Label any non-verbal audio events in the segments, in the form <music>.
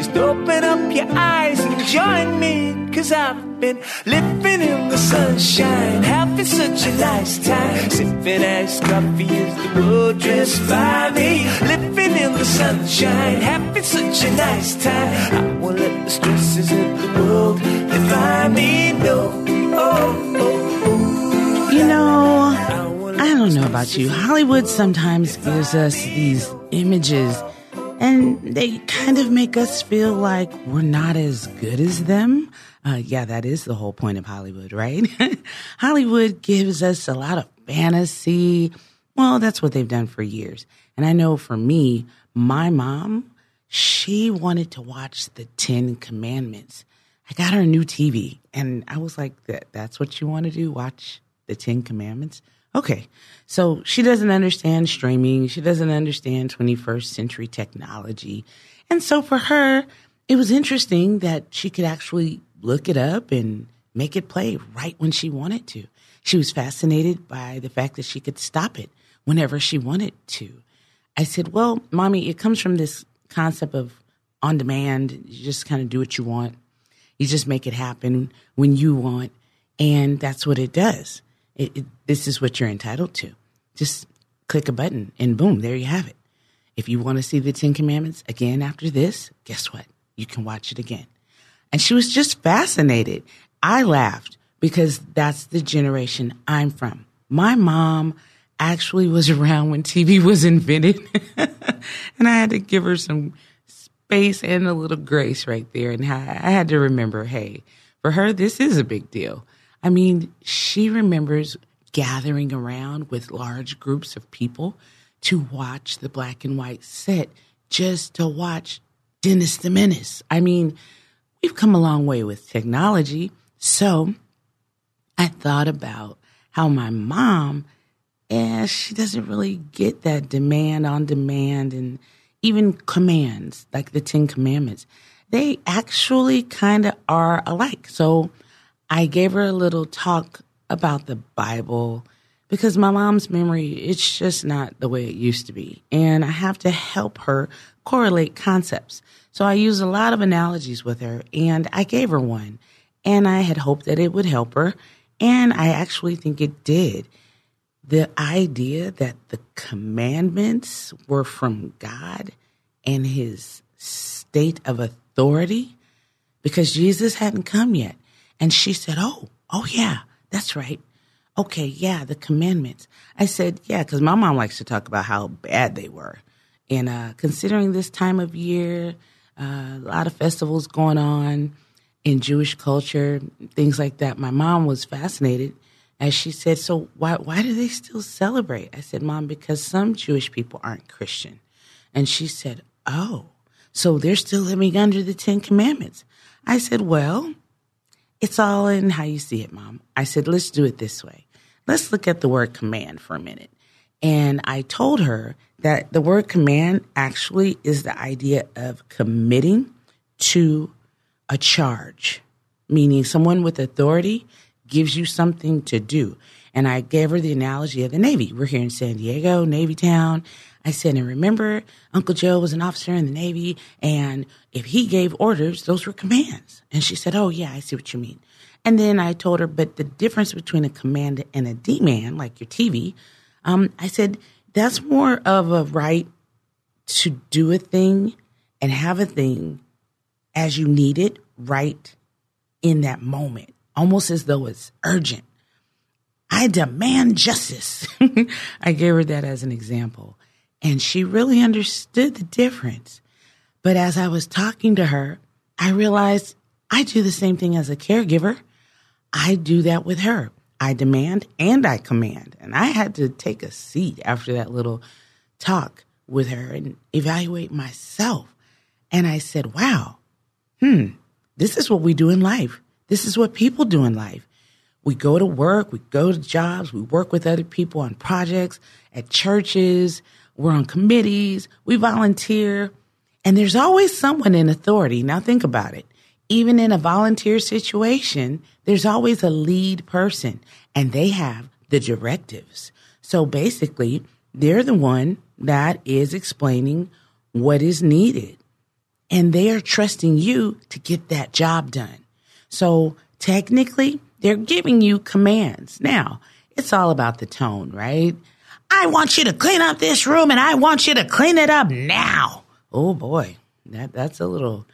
Just open up your eyes and join me. Cause I've been living in the sunshine, having such a nice time. Sipping iced coffee as the world drifts by me. Living in the sunshine, having such a nice time. I won't let the stresses of the world define me. No, oh, oh, oh. You know, I don't know about you. Hollywood sometimes gives us these images and they kind of make us feel like we're not as good as them. Uh, yeah, that is the whole point of Hollywood, right? <laughs> Hollywood gives us a lot of fantasy. Well, that's what they've done for years. And I know for me, my mom, she wanted to watch the Ten Commandments. I got her a new TV, and I was like, "That that's what you want to do? Watch the Ten Commandments?" Okay. So she doesn't understand streaming. She doesn't understand 21st century technology. And so for her, it was interesting that she could actually look it up and make it play right when she wanted to. She was fascinated by the fact that she could stop it whenever she wanted to. I said, Well, mommy, it comes from this concept of on demand. You just kind of do what you want. You just make it happen when you want. And that's what it does. It, it, this is what you're entitled to. Just click a button and boom, there you have it. If you want to see the Ten Commandments again after this, guess what? You can watch it again. And she was just fascinated. I laughed because that's the generation I'm from. My mom actually was around when TV was invented. <laughs> and I had to give her some space and a little grace right there. And I had to remember, hey, for her, this is a big deal. I mean, she remembers gathering around with large groups of people to watch the black and white set just to watch Dennis the Menace. I mean, we've come a long way with technology. So I thought about how my mom, eh, she doesn't really get that demand on demand and even commands like the Ten Commandments. They actually kind of are alike. So I gave her a little talk about the Bible because my mom's memory, it's just not the way it used to be. And I have to help her correlate concepts. So I used a lot of analogies with her and I gave her one. And I had hoped that it would help her. And I actually think it did. The idea that the commandments were from God and his state of authority because Jesus hadn't come yet. And she said, Oh, oh, yeah, that's right. Okay, yeah, the commandments. I said, Yeah, because my mom likes to talk about how bad they were. And uh, considering this time of year, uh, a lot of festivals going on in Jewish culture, things like that, my mom was fascinated. As she said, So why, why do they still celebrate? I said, Mom, because some Jewish people aren't Christian. And she said, Oh, so they're still living under the Ten Commandments. I said, Well, it's all in how you see it, mom. I said, let's do it this way. Let's look at the word command for a minute. And I told her that the word command actually is the idea of committing to a charge, meaning someone with authority gives you something to do. And I gave her the analogy of the Navy. We're here in San Diego, Navy Town. I said, and remember, Uncle Joe was an officer in the Navy, and if he gave orders, those were commands. And she said, Oh, yeah, I see what you mean. And then I told her, but the difference between a command and a demand, like your TV, um, I said, that's more of a right to do a thing and have a thing as you need it right in that moment, almost as though it's urgent. I demand justice. <laughs> I gave her that as an example. And she really understood the difference. But as I was talking to her, I realized I do the same thing as a caregiver. I do that with her. I demand and I command. And I had to take a seat after that little talk with her and evaluate myself. And I said, wow, hmm, this is what we do in life. This is what people do in life. We go to work, we go to jobs, we work with other people on projects, at churches, we're on committees, we volunteer, and there's always someone in authority. Now think about it. Even in a volunteer situation, there's always a lead person and they have the directives. So basically, they're the one that is explaining what is needed. and they are trusting you to get that job done. So technically, they're giving you commands. Now, it's all about the tone, right? I want you to clean up this room and I want you to clean it up now. Oh boy, that, that's a little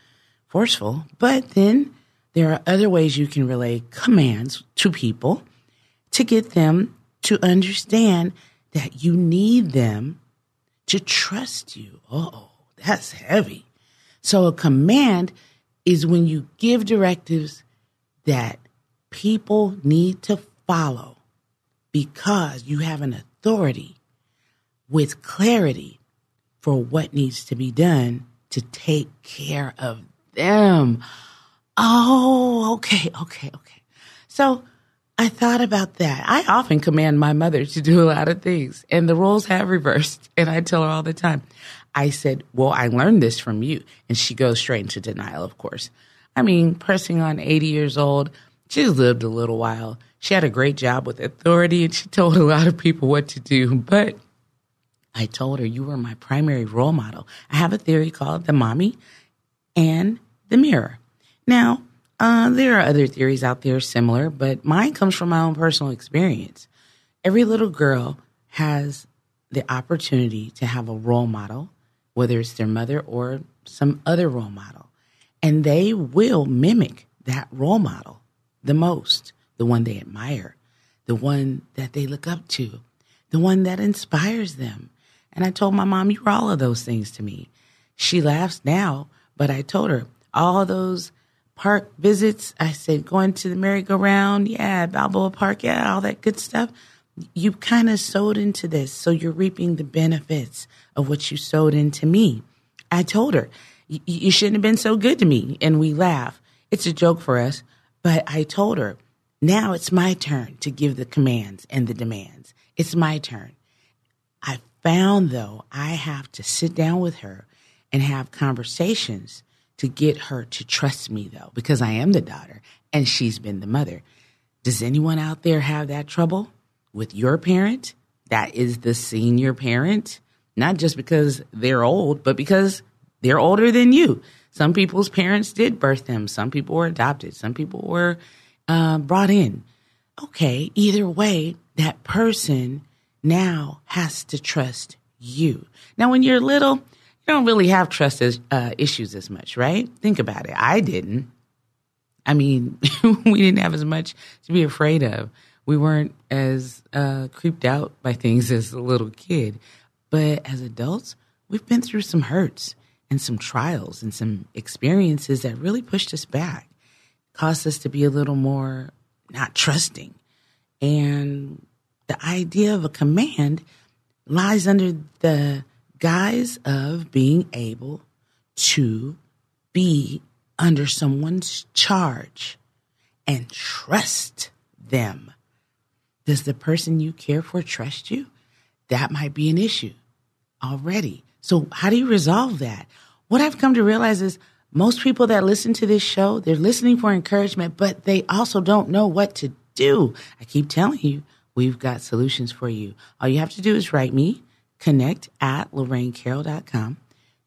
forceful. But then there are other ways you can relay commands to people to get them to understand that you need them to trust you. Oh, that's heavy. So a command is when you give directives that people need to follow because you have an authority with clarity for what needs to be done to take care of them. Oh, okay, okay, okay. So I thought about that. I often command my mother to do a lot of things, and the roles have reversed. And I tell her all the time, I said, Well, I learned this from you. And she goes straight into denial, of course. I mean, pressing on 80 years old, she's lived a little while. She had a great job with authority and she told a lot of people what to do. But I told her, You were my primary role model. I have a theory called the mommy and the mirror. Now, uh, there are other theories out there similar, but mine comes from my own personal experience. Every little girl has the opportunity to have a role model, whether it's their mother or some other role model, and they will mimic that role model the most, the one they admire, the one that they look up to, the one that inspires them. And I told my mom, You were all of those things to me. She laughs now, but I told her all those park visits. I said, going to the merry-go-round, yeah, Balboa Park, yeah, all that good stuff. You kind of sowed into this, so you're reaping the benefits of what you sowed into me. I told her, you shouldn't have been so good to me. And we laugh. It's a joke for us. But I told her, now it's my turn to give the commands and the demands. It's my turn. I found, though, I have to sit down with her and have conversations to get her to trust me though, because I am the daughter and she's been the mother. Does anyone out there have that trouble with your parent? That is the senior parent, not just because they're old, but because they're older than you. Some people's parents did birth them. Some people were adopted. Some people were uh, brought in. Okay, either way, that person now has to trust you. Now, when you're little, you don't really have trust as, uh, issues as much, right? Think about it. I didn't. I mean, <laughs> we didn't have as much to be afraid of. We weren't as uh, creeped out by things <laughs> as a little kid. But as adults, we've been through some hurts and some trials and some experiences that really pushed us back, caused us to be a little more not trusting. And the idea of a command lies under the guise of being able to be under someone's charge and trust them. Does the person you care for trust you? That might be an issue already. So, how do you resolve that? What I've come to realize is most people that listen to this show, they're listening for encouragement, but they also don't know what to do. I keep telling you, we've got solutions for you. All you have to do is write me connect at lorrainecarroll.com.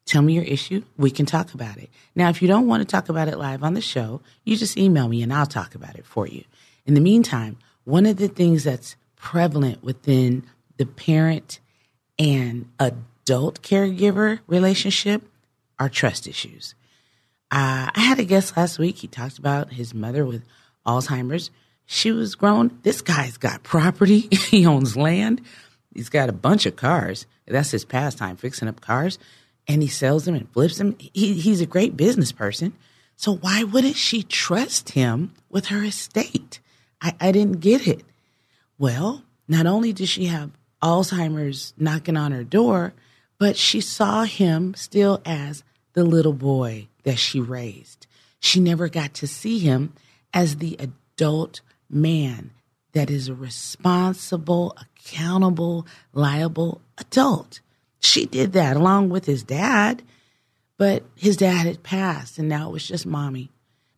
Tell me your issue. We can talk about it. Now, if you don't want to talk about it live on the show, you just email me and I'll talk about it for you. In the meantime, one of the things that's prevalent within the parent and adult caregiver relationship are trust issues. Uh, I had a guest last week. He talked about his mother with Alzheimer's. She was grown. This guy's got property. <laughs> he owns land. He's got a bunch of cars. That's his pastime, fixing up cars. And he sells them and flips them. He, he's a great business person. So why wouldn't she trust him with her estate? I, I didn't get it. Well, not only did she have Alzheimer's knocking on her door, but she saw him still as the little boy that she raised. She never got to see him as the adult man that is a responsible, accountable, liable adult. She did that along with his dad, but his dad had passed and now it was just mommy.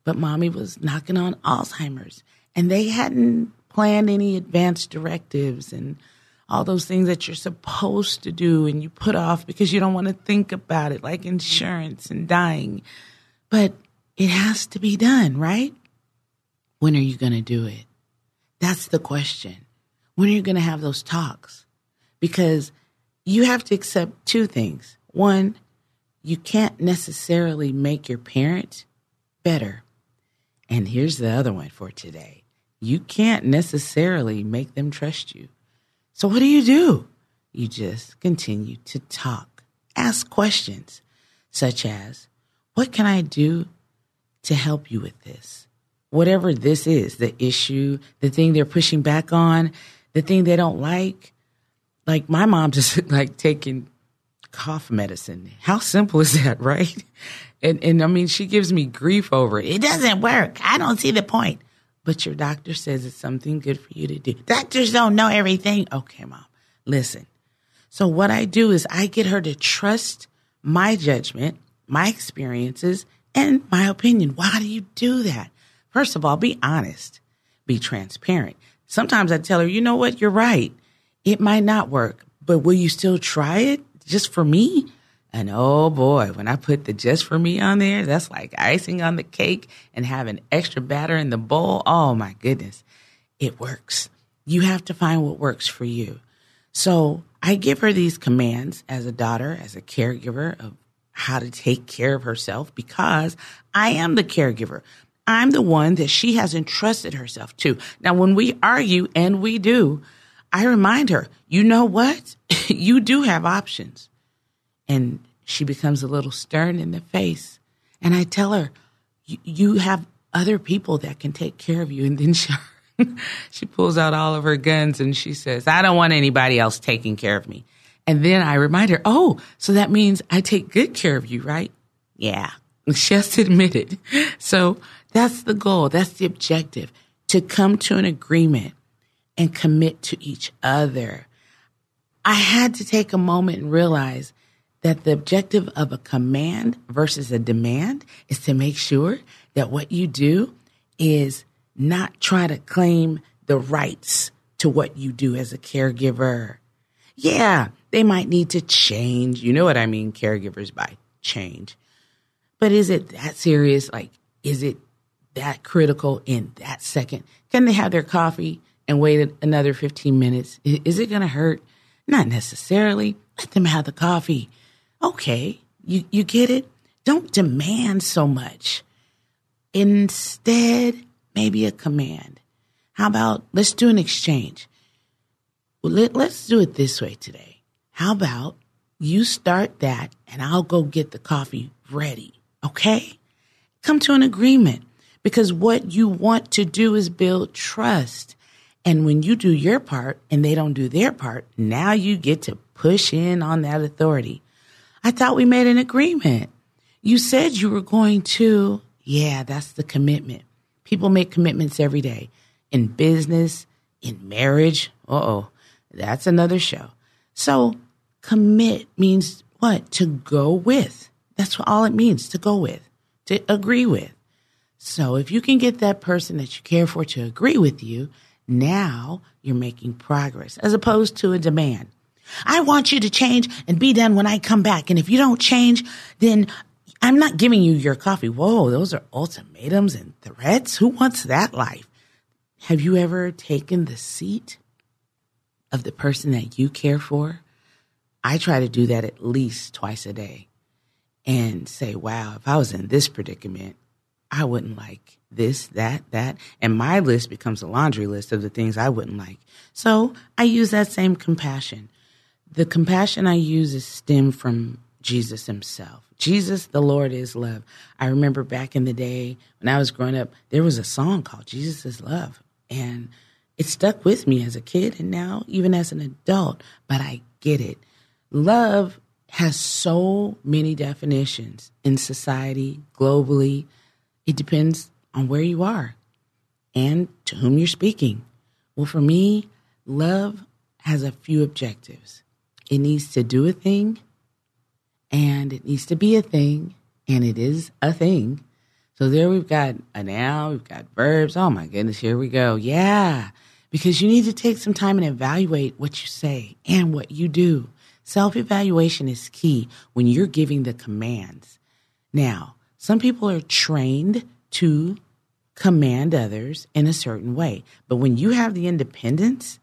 But mommy was knocking on Alzheimer's and they hadn't planned any advance directives and all those things that you're supposed to do and you put off because you don't want to think about it, like insurance and dying. But it has to be done, right? When are you going to do it? That's the question. When are you going to have those talks? Because you have to accept two things. One, you can't necessarily make your parent better. And here's the other one for today you can't necessarily make them trust you. So, what do you do? You just continue to talk, ask questions such as, What can I do to help you with this? Whatever this is, the issue, the thing they're pushing back on, the thing they don't like. Like my mom <laughs> just like taking cough medicine. How simple is that, <laughs> right? And and I mean she gives me grief over it. It doesn't work. I don't see the point. But your doctor says it's something good for you to do. Doctors don't know everything. Okay, mom. Listen. So what I do is I get her to trust my judgment, my experiences, and my opinion. Why do you do that? First of all, be honest. Be transparent. Sometimes I tell her, you know what? You're right. It might not work, but will you still try it? just for me. And oh boy, when I put the just for me on there, that's like icing on the cake and having extra batter in the bowl. Oh my goodness, it works. You have to find what works for you. So I give her these commands as a daughter, as a caregiver of how to take care of herself because I am the caregiver. I'm the one that she has entrusted herself to. Now, when we argue, and we do, I remind her, you know what? <laughs> you do have options. And she becomes a little stern in the face. And I tell her, you have other people that can take care of you. And then <laughs> she, she pulls out all of her guns and she says, I don't want anybody else taking care of me. And then I remind her, oh, so that means I take good care of you, right? Yeah. <laughs> She has to admit it. So that's the goal. That's the objective to come to an agreement and commit to each other. I had to take a moment and realize that the objective of a command versus a demand is to make sure that what you do is not try to claim the rights to what you do as a caregiver. Yeah, they might need to change. You know what I mean, caregivers by change. But is it that serious? Like, is it that critical in that second? Can they have their coffee and wait another 15 minutes? Is it going to hurt? Not necessarily. Let them have the coffee. Okay, you, you get it? Don't demand so much. Instead, maybe a command. How about let's do an exchange? Well, let, let's do it this way today. How about you start that and I'll go get the coffee ready? Okay? Come to an agreement because what you want to do is build trust. And when you do your part and they don't do their part, now you get to push in on that authority. I thought we made an agreement. You said you were going to. Yeah, that's the commitment. People make commitments every day in business, in marriage. Uh oh, that's another show. So commit means what? To go with. That's all it means to go with, to agree with. So if you can get that person that you care for to agree with you, now you're making progress as opposed to a demand. I want you to change and be done when I come back. And if you don't change, then I'm not giving you your coffee. Whoa, those are ultimatums and threats. Who wants that life? Have you ever taken the seat of the person that you care for? I try to do that at least twice a day and say, wow, if I was in this predicament, I wouldn't like this, that, that. And my list becomes a laundry list of the things I wouldn't like. So I use that same compassion. The compassion I use is stemmed from Jesus himself. Jesus, the Lord is love. I remember back in the day when I was growing up, there was a song called Jesus is Love. And it stuck with me as a kid and now even as an adult, but I get it. Love has so many definitions in society, globally, it depends on where you are and to whom you're speaking. Well, for me, love has a few objectives. It needs to do a thing, and it needs to be a thing, and it is a thing. So there we've got a noun, we've got verbs. Oh my goodness, here we go. Yeah. because you need to take some time and evaluate what you say and what you do. Self evaluation is key when you're giving the commands. Now, some people are trained to command others in a certain way, but when you have the independence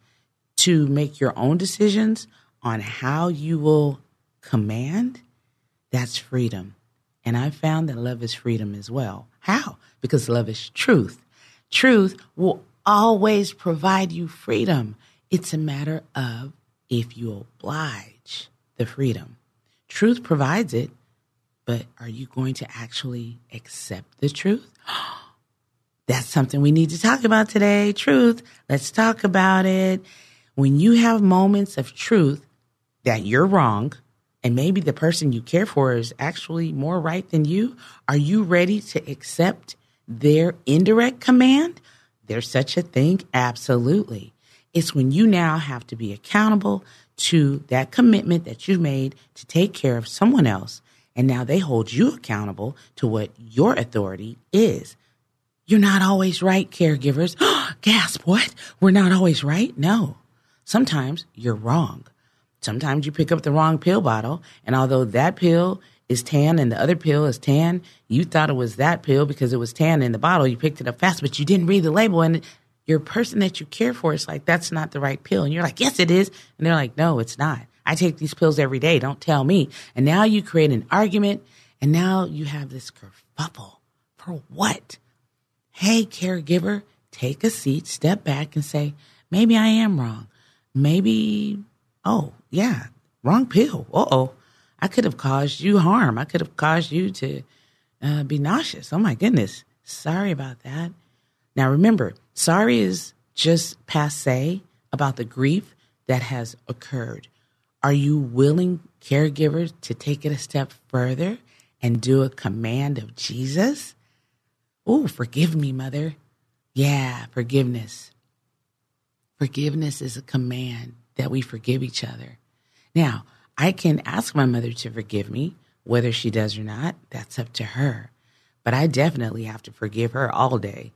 to make your own decisions on how you will command, that's freedom. And I've found that love is freedom as well. How? Because love is truth. Truth will always provide you freedom. It's a matter of if you oblige the freedom. Truth provides it, but are you going to actually accept the truth? <gasps> That's something we need to talk about today. Truth. Let's talk about it. When you have moments of truth that you're wrong, and maybe the person you care for is actually more right than you, are you ready to accept their indirect command? There's such a thing? Absolutely. It's when you now have to be accountable to that commitment that you made to take care of someone else. And now they hold you accountable to what your authority is. You're not always right, caregivers. <gasps> Gasp, what? We're not always right? No. Sometimes you're wrong. Sometimes you pick up the wrong pill bottle, and although that pill is tan and the other pill is tan, you thought it was that pill because it was tan in the bottle. You picked it up fast, but you didn't read the label, and your person that you care for is like, that's not the right pill. And you're like, yes, it is. And they're like, no, it's not. I take these pills every day. Don't tell me. And now you create an argument, and now you have this kerfuffle. For what? Hey, caregiver, take a seat, step back, and say, maybe I am wrong. Maybe oh, yeah, wrong pill. Uh oh. I could have caused you harm. I could have caused you to uh, be nauseous. Oh my goodness. Sorry about that. Now remember, sorry is just passe about the grief that has occurred. Are you willing, caregivers, to take it a step further and do a command of Jesus? Oh, forgive me, mother. Yeah, forgiveness. Forgiveness is a command that we forgive each other. Now, I can ask my mother to forgive me, whether she does or not, that's up to her. But I definitely have to forgive her all day,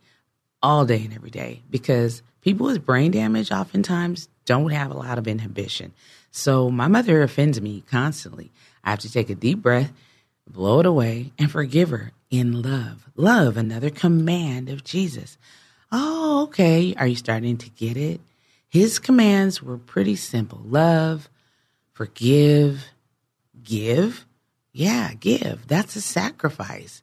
all day and every day, because people with brain damage oftentimes don't have a lot of inhibition. So my mother offends me constantly. I have to take a deep breath, blow it away, and forgive her in love. Love, another command of Jesus. Oh, okay. Are you starting to get it? His commands were pretty simple love, forgive, give. Yeah, give. That's a sacrifice.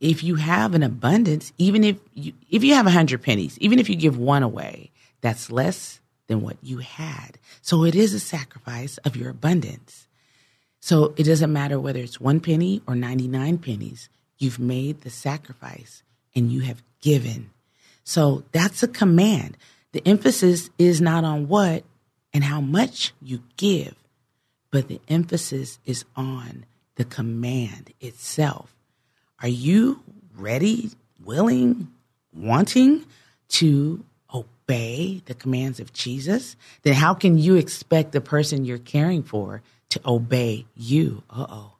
If you have an abundance, even if you, if you have a hundred pennies, even if you give one away, that's less than what you had. So it is a sacrifice of your abundance. So it doesn't matter whether it's one penny or 99 pennies, you've made the sacrifice and you have given. So that's a command. The emphasis is not on what and how much you give, but the emphasis is on the command itself. Are you ready, willing, wanting to obey the commands of Jesus? Then how can you expect the person you're caring for to obey you? Uh oh.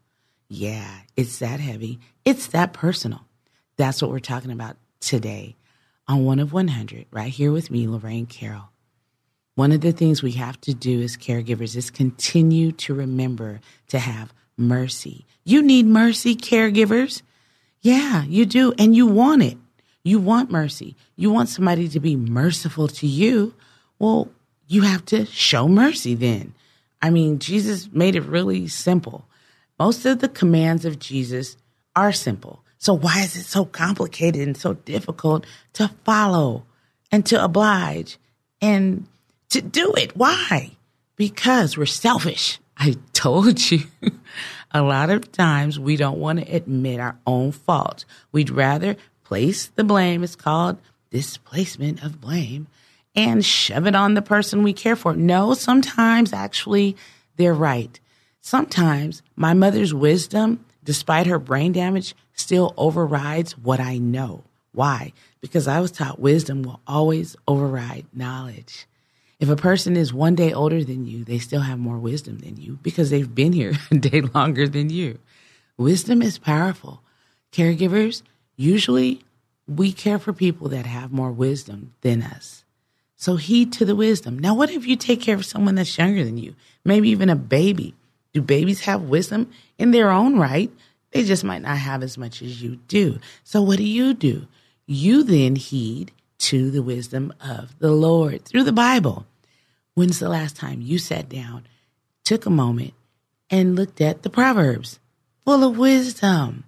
Yeah, it's that heavy. It's that personal. That's what we're talking about today on one of 100, right here with me, Lorraine Carroll. One of the things we have to do as caregivers is continue to remember to have mercy. You need mercy, caregivers. Yeah, you do. And you want it. You want mercy. You want somebody to be merciful to you. Well, you have to show mercy then. I mean, Jesus made it really simple. Most of the commands of Jesus are simple. So why is it so complicated and so difficult to follow and to oblige and to do it? Why? Because we're selfish. I told you. <laughs> a lot of times we don't want to admit our own fault. We'd rather place the blame. It's called displacement of blame and shove it on the person we care for. No, sometimes actually they're right. Sometimes my mother's wisdom, despite her brain damage, still overrides what I know. Why? Because I was taught wisdom will always override knowledge. If a person is one day older than you, they still have more wisdom than you because they've been here <laughs> a day longer than you. Wisdom is powerful. Caregivers, usually we care for people that have more wisdom than us. So heed to the wisdom. Now, what if you take care of someone that's younger than you? Maybe even a baby. Do babies have wisdom in their own right? They just might not have as much as you do. So what do you do? You then heed to the wisdom of the Lord through the Bible. When's the last time you sat down, took a moment, and looked at the Proverbs? Full of wisdom.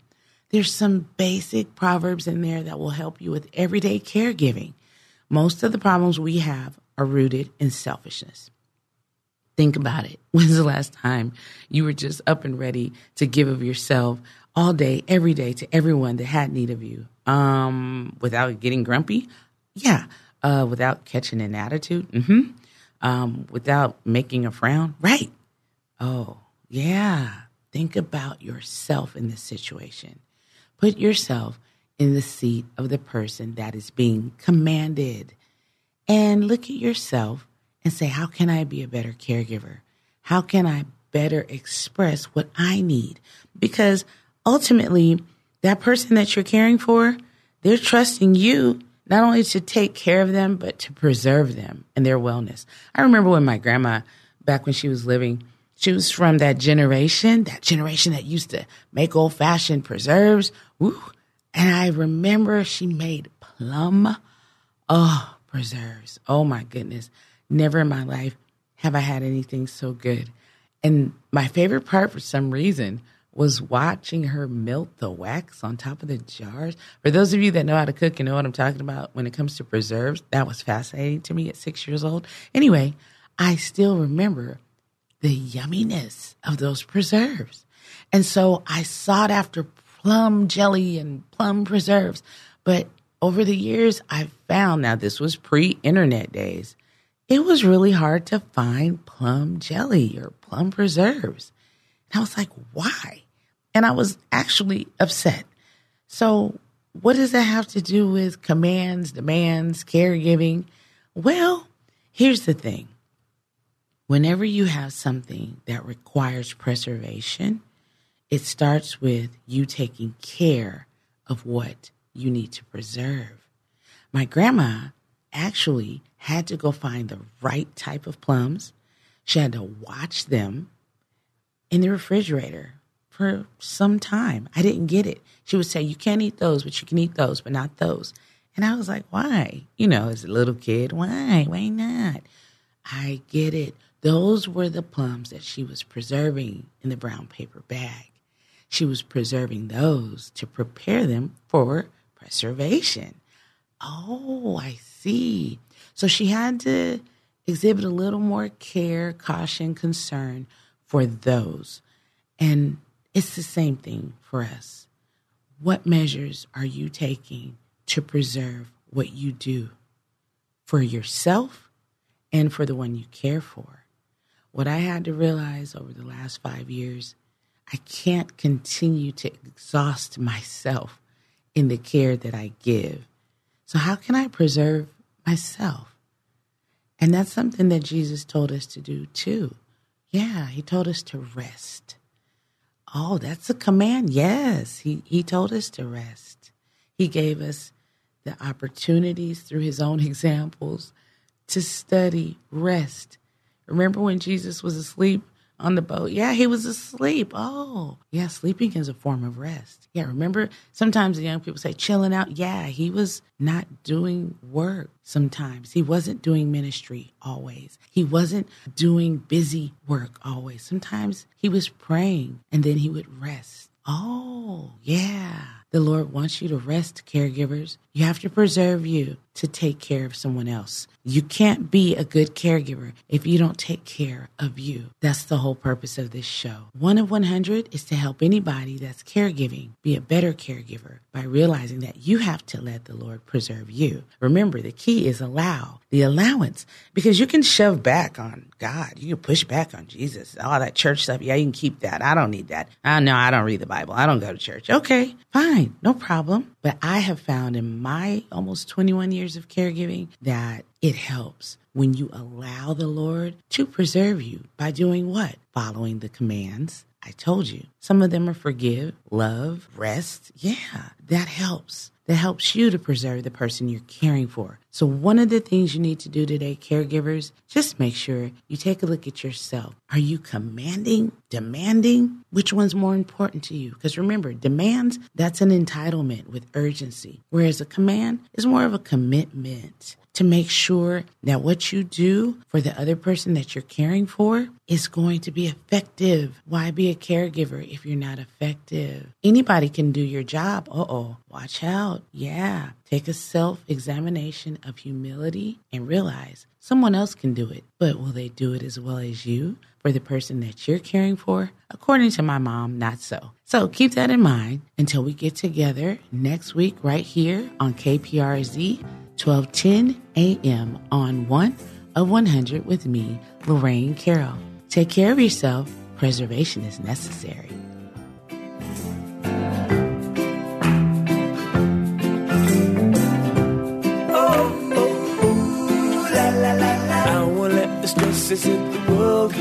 There's some basic Proverbs in there that will help you with everyday caregiving. Most of the problems we have are rooted in selfishness. Think about it. <laughs> When's the last time you were just up and ready to give of yourself all day, every day to everyone that had need of you? Um, without getting grumpy? Yeah. Uh, without catching an attitude? Mm-hmm. Um, without making a frown? Right. Oh, yeah. Think about yourself in this situation. Put yourself in the seat of the person that is being commanded. And look at yourself and say, How can I be a better caregiver? How can I better express what I need? Because ultimately, that person that you're caring for, they're trusting you not only to take care of them, but to preserve them and their wellness. I remember when my grandma, back when she was living, she was from that generation, that generation that used to make old fashioned preserves. Woo. And I remember she made plum, oh, preserves. Oh my goodness. Never in my life have I had anything so good. And my favorite part for some reason was watching her melt the wax on top of the jars. For those of you that know how to cook and know what I'm talking about when it comes to preserves, that was fascinating to me at six years old. Anyway, I still remember the yumminess of those preserves. And so I sought after plum jelly and plum preserves. But over the years, I found now this was pre internet days, it was really hard to find plum jelly or plum preserves. And I was like, why? And I was actually upset. So, what does that have to do with commands, demands, caregiving? Well, here's the thing whenever you have something that requires preservation, it starts with you taking care of what you need to preserve. My grandma actually had to go find the right type of plums. She had to watch them in the refrigerator for some time. I didn't get it. She would say, You can't eat those, but you can eat those, but not those. And I was like, Why? You know, as a little kid, why? Why not? I get it. Those were the plums that she was preserving in the brown paper bag. She was preserving those to prepare them for preservation. Oh, I see. So she had to exhibit a little more care, caution, concern for those. And it's the same thing for us. What measures are you taking to preserve what you do for yourself and for the one you care for? What I had to realize over the last five years I can't continue to exhaust myself in the care that I give. So, how can I preserve myself? And that's something that Jesus told us to do too. Yeah, he told us to rest. Oh, that's a command. Yes, he, he told us to rest. He gave us the opportunities through his own <laughs> examples to study rest. Remember when Jesus was asleep on the boat. Yeah, he was asleep. Oh, yeah, sleeping is a form of rest. Yeah, remember sometimes the young people say chilling out. Yeah, he was not doing work sometimes. He wasn't doing ministry always. He wasn't doing busy work always. Sometimes he was praying and then he would rest. Oh, yeah. The Lord wants you to rest, caregivers. You have to preserve you to take care of someone else. You can't be a good caregiver if you don't take care of you. That's the whole purpose of this show. One of 100 is to help anybody that's caregiving be a better caregiver by realizing that you have to let the Lord preserve you. Remember, the key is allow, the allowance, because you can shove back on God. You can push back on Jesus. All that church stuff. Yeah, you can keep that. I don't need that. I know I don't read the Bible. I don't go to church. Okay, fine. No problem. But I have found in my almost 21 years of caregiving that it helps when you allow the Lord to preserve you by doing what? Following the commands. I told you. Some of them are forgive, love, rest. Yeah, that helps. That helps you to preserve the person you're caring for. So, one of the things you need to do today, caregivers, just make sure you take a look at yourself. Are you commanding, demanding? Which one's more important to you? Because remember, demands, that's an entitlement with urgency, whereas a command is more of a commitment to make sure that what you do for the other person that you're caring for is going to be effective. Why be a caregiver if you're not effective? Anybody can do your job. Uh oh, watch out. Yeah. Take a self examination of humility and realize someone else can do it, but will they do it as well as you for the person that you're caring for? According to my mom, not so. So keep that in mind until we get together next week right here on KPRZ 1210 a.m. on 1 of 100 with me, Lorraine Carroll. Take care of yourself. Preservation is necessary. Oh, la, la, la. I won't let the stresses hit the road.